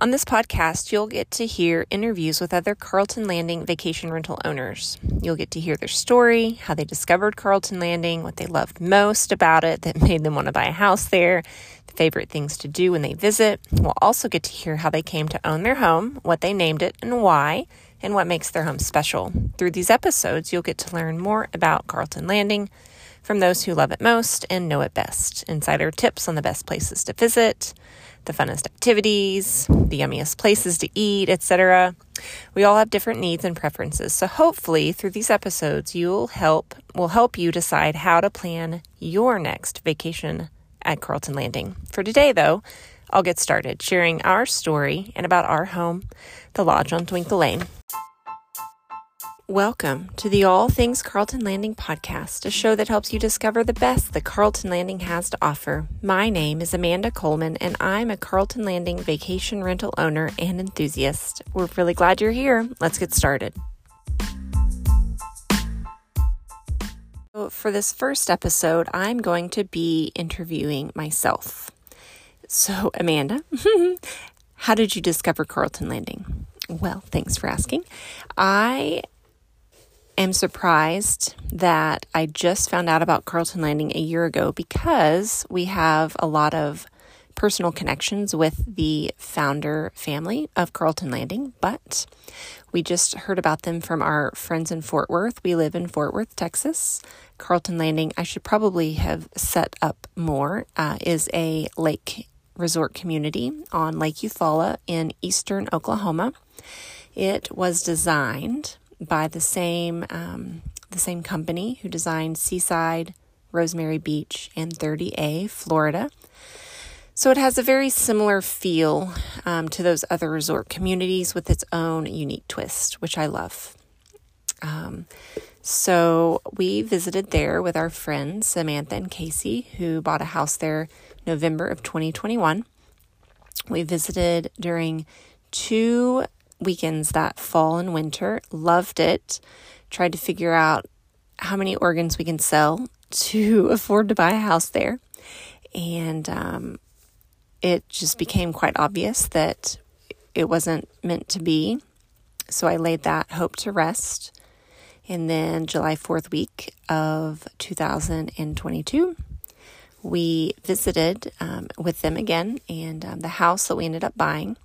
On this podcast, you'll get to hear interviews with other Carlton Landing vacation rental owners. You'll get to hear their story, how they discovered Carlton Landing, what they loved most about it that made them want to buy a house there, the favorite things to do when they visit. We'll also get to hear how they came to own their home, what they named it, and why, and what makes their home special. Through these episodes, you'll get to learn more about Carlton Landing from those who love it most and know it best. Insider tips on the best places to visit the funnest activities, the yummiest places to eat, etc. We all have different needs and preferences. So hopefully through these episodes you'll help will help you decide how to plan your next vacation at Carlton Landing. For today though, I'll get started sharing our story and about our home, the lodge on Twinkle Lane. Welcome to the All Things Carlton Landing podcast, a show that helps you discover the best that Carlton Landing has to offer. My name is Amanda Coleman, and I'm a Carlton Landing vacation rental owner and enthusiast. We're really glad you're here. Let's get started. For this first episode, I'm going to be interviewing myself. So, Amanda, how did you discover Carlton Landing? Well, thanks for asking. I am surprised that I just found out about Carlton Landing a year ago because we have a lot of personal connections with the founder family of Carlton Landing, but we just heard about them from our friends in Fort Worth. We live in Fort Worth, Texas. Carlton Landing, I should probably have set up more, uh, is a lake resort community on Lake Eufaula in eastern Oklahoma. It was designed by the same um, the same company who designed Seaside, Rosemary Beach, and 30A, Florida. So it has a very similar feel um, to those other resort communities with its own unique twist, which I love. Um, so we visited there with our friends Samantha and Casey, who bought a house there November of 2021. We visited during two weekends that fall and winter. Loved it. Tried to figure out how many organs we can sell to afford to buy a house there. And um, it just became quite obvious that it wasn't meant to be. So I laid that hope to rest. And then July 4th week of 2022, we visited um, with them again. And um, the house that we ended up buying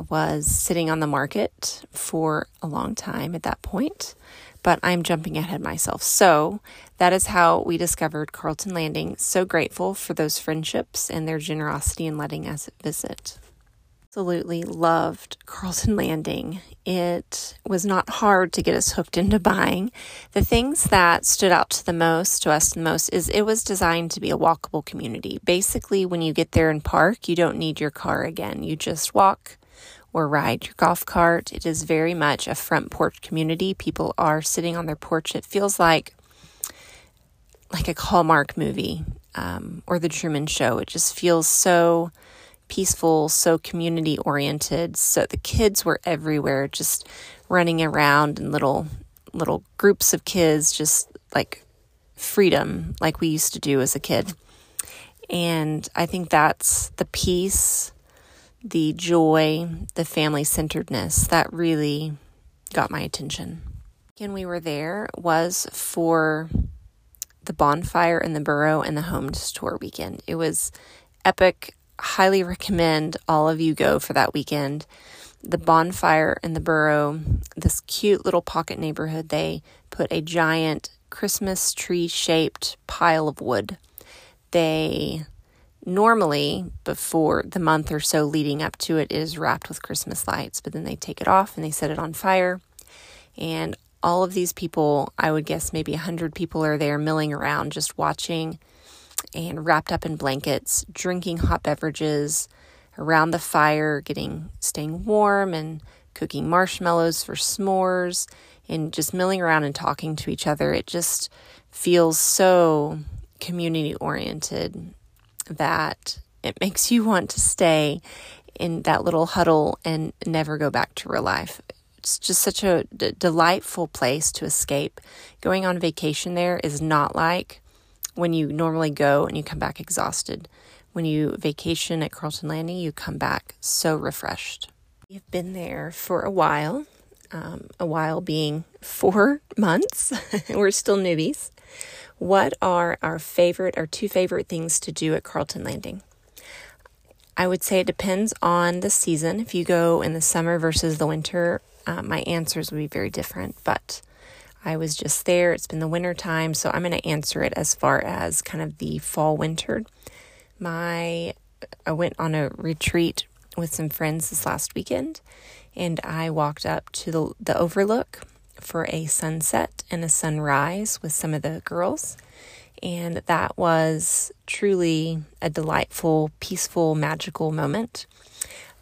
was sitting on the market for a long time at that point, but I'm jumping ahead myself. So that is how we discovered Carlton Landing. So grateful for those friendships and their generosity in letting us visit. Absolutely loved Carlton Landing. It was not hard to get us hooked into buying. The things that stood out to the most to us the most is it was designed to be a walkable community. Basically, when you get there and park, you don't need your car again. You just walk or ride your golf cart. It is very much a front porch community. People are sitting on their porch. It feels like like a Hallmark movie um, or the Truman Show. It just feels so peaceful, so community oriented. So the kids were everywhere, just running around in little little groups of kids, just like freedom, like we used to do as a kid. And I think that's the peace the joy, the family centeredness that really got my attention. When we were there was for the bonfire in the Burro and the home tour weekend. It was epic. Highly recommend all of you go for that weekend. The bonfire in the Burro, this cute little pocket neighborhood, they put a giant Christmas tree shaped pile of wood. They normally before the month or so leading up to it is wrapped with Christmas lights, but then they take it off and they set it on fire. And all of these people, I would guess maybe 100 people are there milling around just watching and wrapped up in blankets, drinking hot beverages around the fire, getting staying warm and cooking marshmallows for s'mores and just milling around and talking to each other. It just feels so community oriented that it makes you want to stay in that little huddle and never go back to real life. It's just such a d- delightful place to escape. Going on vacation there is not like when you normally go and you come back exhausted. when you vacation at Carlton Landing, you come back so refreshed. We've been there for a while, um, a while being four months. We're still newbies. What are our favorite, our two favorite things to do at Carlton Landing? I would say it depends on the season. If you go in the summer versus the winter, uh, my answers would be very different. But I was just there. It's been the winter time, so I'm going to answer it as far as kind of the fall winter. My I went on a retreat with some friends this last weekend, and I walked up to the the overlook for a sunset and a sunrise with some of the girls. And that was truly a delightful, peaceful, magical moment.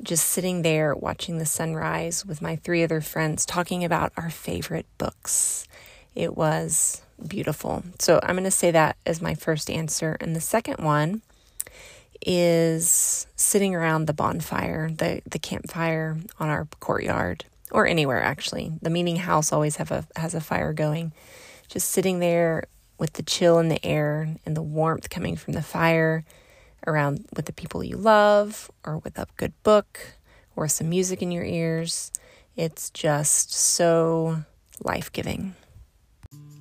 Just sitting there watching the sunrise with my three other friends talking about our favorite books. It was beautiful. So I'm going to say that as my first answer. And the second one is sitting around the bonfire, the, the campfire on our courtyard, or anywhere actually. The meeting house always have a has a fire going. Just sitting there with the chill in the air and the warmth coming from the fire around with the people you love or with a good book or some music in your ears. It's just so life giving.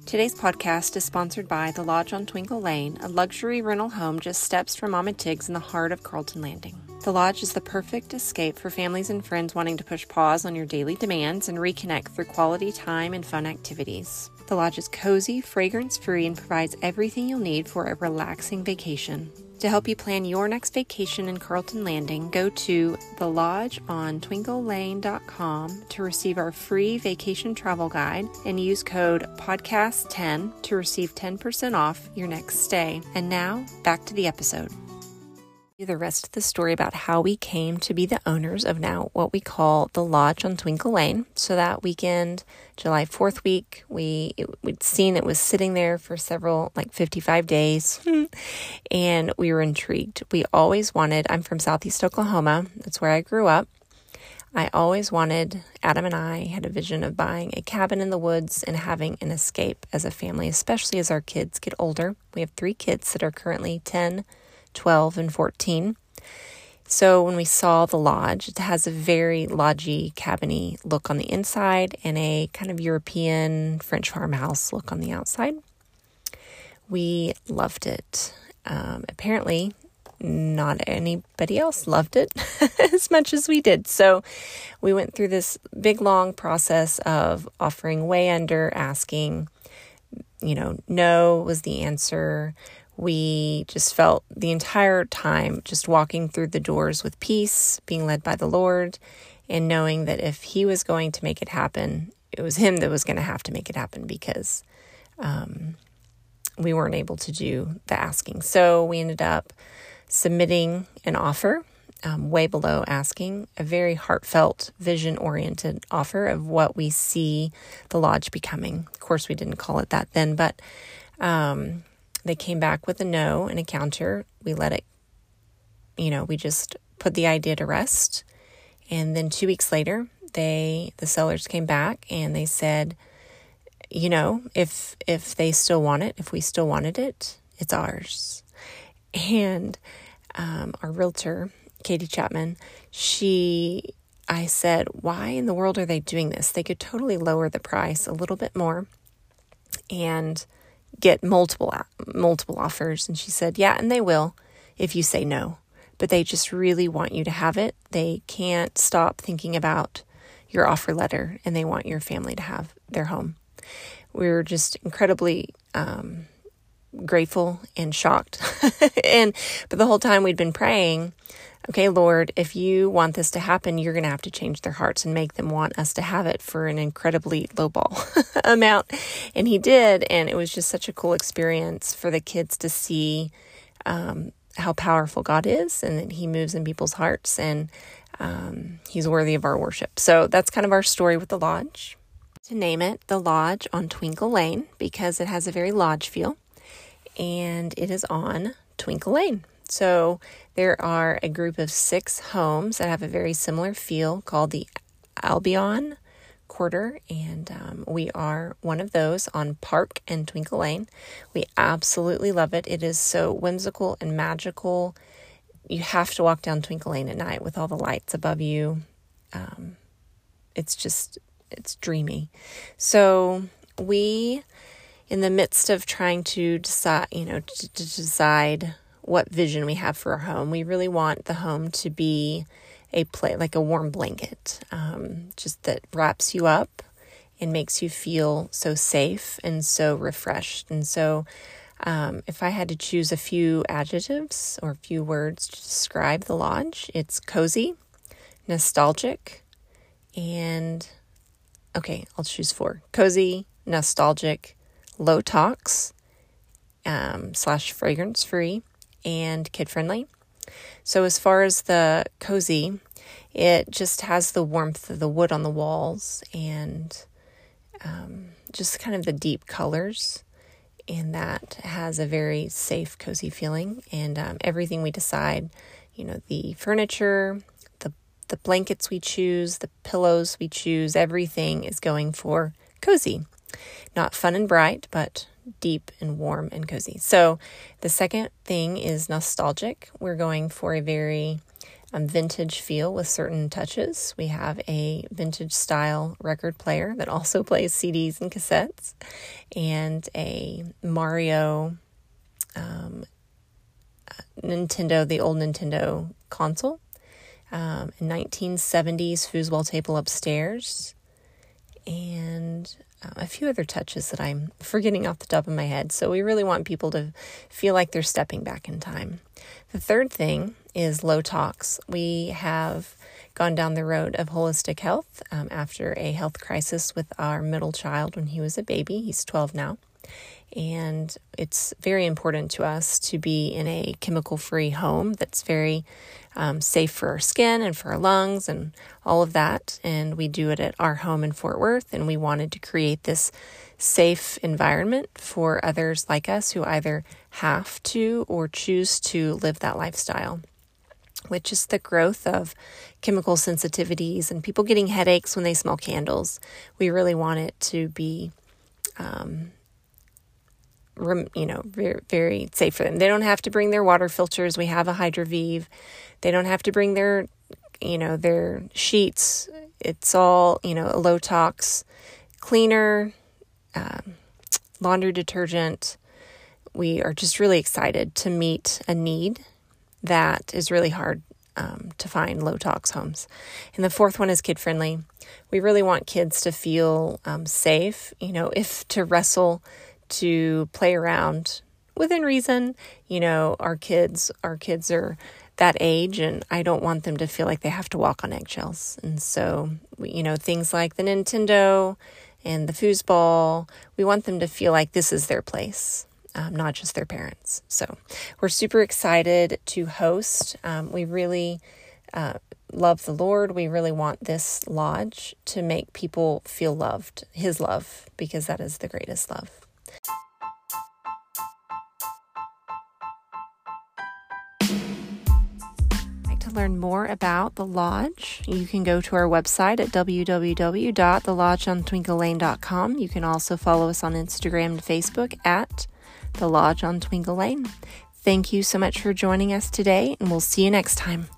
Today's podcast is sponsored by The Lodge on Twinkle Lane, a luxury rental home just steps from Mama Tiggs in the heart of Carlton Landing. The Lodge is the perfect escape for families and friends wanting to push pause on your daily demands and reconnect through quality time and fun activities. The Lodge is cozy, fragrance free, and provides everything you'll need for a relaxing vacation. To help you plan your next vacation in Carlton Landing, go to the lodge on twinklelane.com to receive our free vacation travel guide and use code podcast10 to receive 10% off your next stay. And now, back to the episode the rest of the story about how we came to be the owners of now what we call the lodge on Twinkle Lane. So that weekend, July 4th week, we we'd seen it was sitting there for several like 55 days and we were intrigued. We always wanted, I'm from Southeast Oklahoma. That's where I grew up. I always wanted, Adam and I had a vision of buying a cabin in the woods and having an escape as a family, especially as our kids get older. We have three kids that are currently 10, 12, and 14. So when we saw the lodge, it has a very lodgy, cabiny look on the inside and a kind of European French farmhouse look on the outside. We loved it. Um, apparently, not anybody else loved it as much as we did. So we went through this big, long process of offering way under, asking, you know, no was the answer we just felt the entire time just walking through the doors with peace, being led by the Lord, and knowing that if He was going to make it happen, it was Him that was going to have to make it happen because um, we weren't able to do the asking. So we ended up submitting an offer. Um, way below asking, a very heartfelt, vision oriented offer of what we see the lodge becoming. Of course, we didn't call it that then, but um, they came back with a no and a counter. We let it, you know, we just put the idea to rest. And then two weeks later, they the sellers came back and they said, you know, if if they still want it, if we still wanted it, it's ours. And um, our realtor, Katie Chapman, she I said, why in the world are they doing this? They could totally lower the price a little bit more and get multiple multiple offers. And she said yeah and they will if you say no. But they just really want you to have it. They can't stop thinking about your offer letter and they want your family to have their home. We were just incredibly um, grateful and shocked. And but the whole time we'd been praying okay, Lord, if you want this to happen, you're going to have to change their hearts and make them want us to have it for an incredibly lowball amount. And he did. And it was just such a cool experience for the kids to see um, how powerful God is and that he moves in people's hearts and um, he's worthy of our worship. So that's kind of our story with the lodge. To name it, the lodge on Twinkle Lane because it has a very lodge feel and it is on Twinkle Lane. So there are a group of six homes that have a very similar feel called the Albion Quarter, and um, we are one of those on Park and Twinkle Lane. We absolutely love it. It is so whimsical and magical you have to walk down Twinkle Lane at night with all the lights above you. Um, it's just it's dreamy. So we, in the midst of trying to decide, you know, to, to decide what vision we have for our home, we really want the home to be a play like a warm blanket, um, just that wraps you up and makes you feel so safe and so refreshed. And so, um, if I had to choose a few adjectives or a few words to describe the lodge, it's cozy, nostalgic, and okay, I'll choose four cozy, nostalgic, low tox, um, slash fragrance free, and kid friendly. So, as far as the cozy, it just has the warmth of the wood on the walls and um, just kind of the deep colors. And that has a very safe, cozy feeling. And um, everything we decide, you know, the furniture, the the blankets we choose, the pillows we choose, everything is going for cozy. Not fun and bright, but deep and warm and cozy. So the second thing is nostalgic. We're going for a very um, vintage feel with certain touches. We have a vintage style record player that also plays CDs and cassettes, and a Mario um, Nintendo, the old Nintendo console, um, 1970s foosball table upstairs, and uh, a few other touches that I'm forgetting off the top of my head. So we really want people to feel like they're stepping back in time. The third thing is low tox. We have gone down the road of holistic health um, after a health crisis with our middle child when he was a baby. He's 12 now. And it's very important to us to be in a chemical free home that's very um, safe for our skin and for our lungs and all of that. And we do it at our home in Fort Worth. And we wanted to create this safe environment for others like us who either have to or choose to live that lifestyle which is the growth of chemical sensitivities and people getting headaches when they smell candles. We really want it to be um, you know, very, very safe for them. They don't have to bring their water filters. We have a Hydroviv. They don't have to bring their, you know, their sheets. It's all, you know, a low tox cleaner, um, laundry detergent. We are just really excited to meet a need that is really hard um, to find low tox homes. And the fourth one is kid friendly. We really want kids to feel um, safe, you know, if to wrestle to play around within reason. You know, our kids, our kids are that age, and I don't want them to feel like they have to walk on eggshells. And so, you know, things like the Nintendo and the foosball, we want them to feel like this is their place. Um, not just their parents. So we're super excited to host. Um, we really uh, love the Lord. We really want this lodge to make people feel loved, His love, because that is the greatest love. To learn more about the lodge, you can go to our website at www.thelodgeontwinklelane.com. You can also follow us on Instagram and Facebook at The Lodge on Twinkle Lane. Thank you so much for joining us today, and we'll see you next time.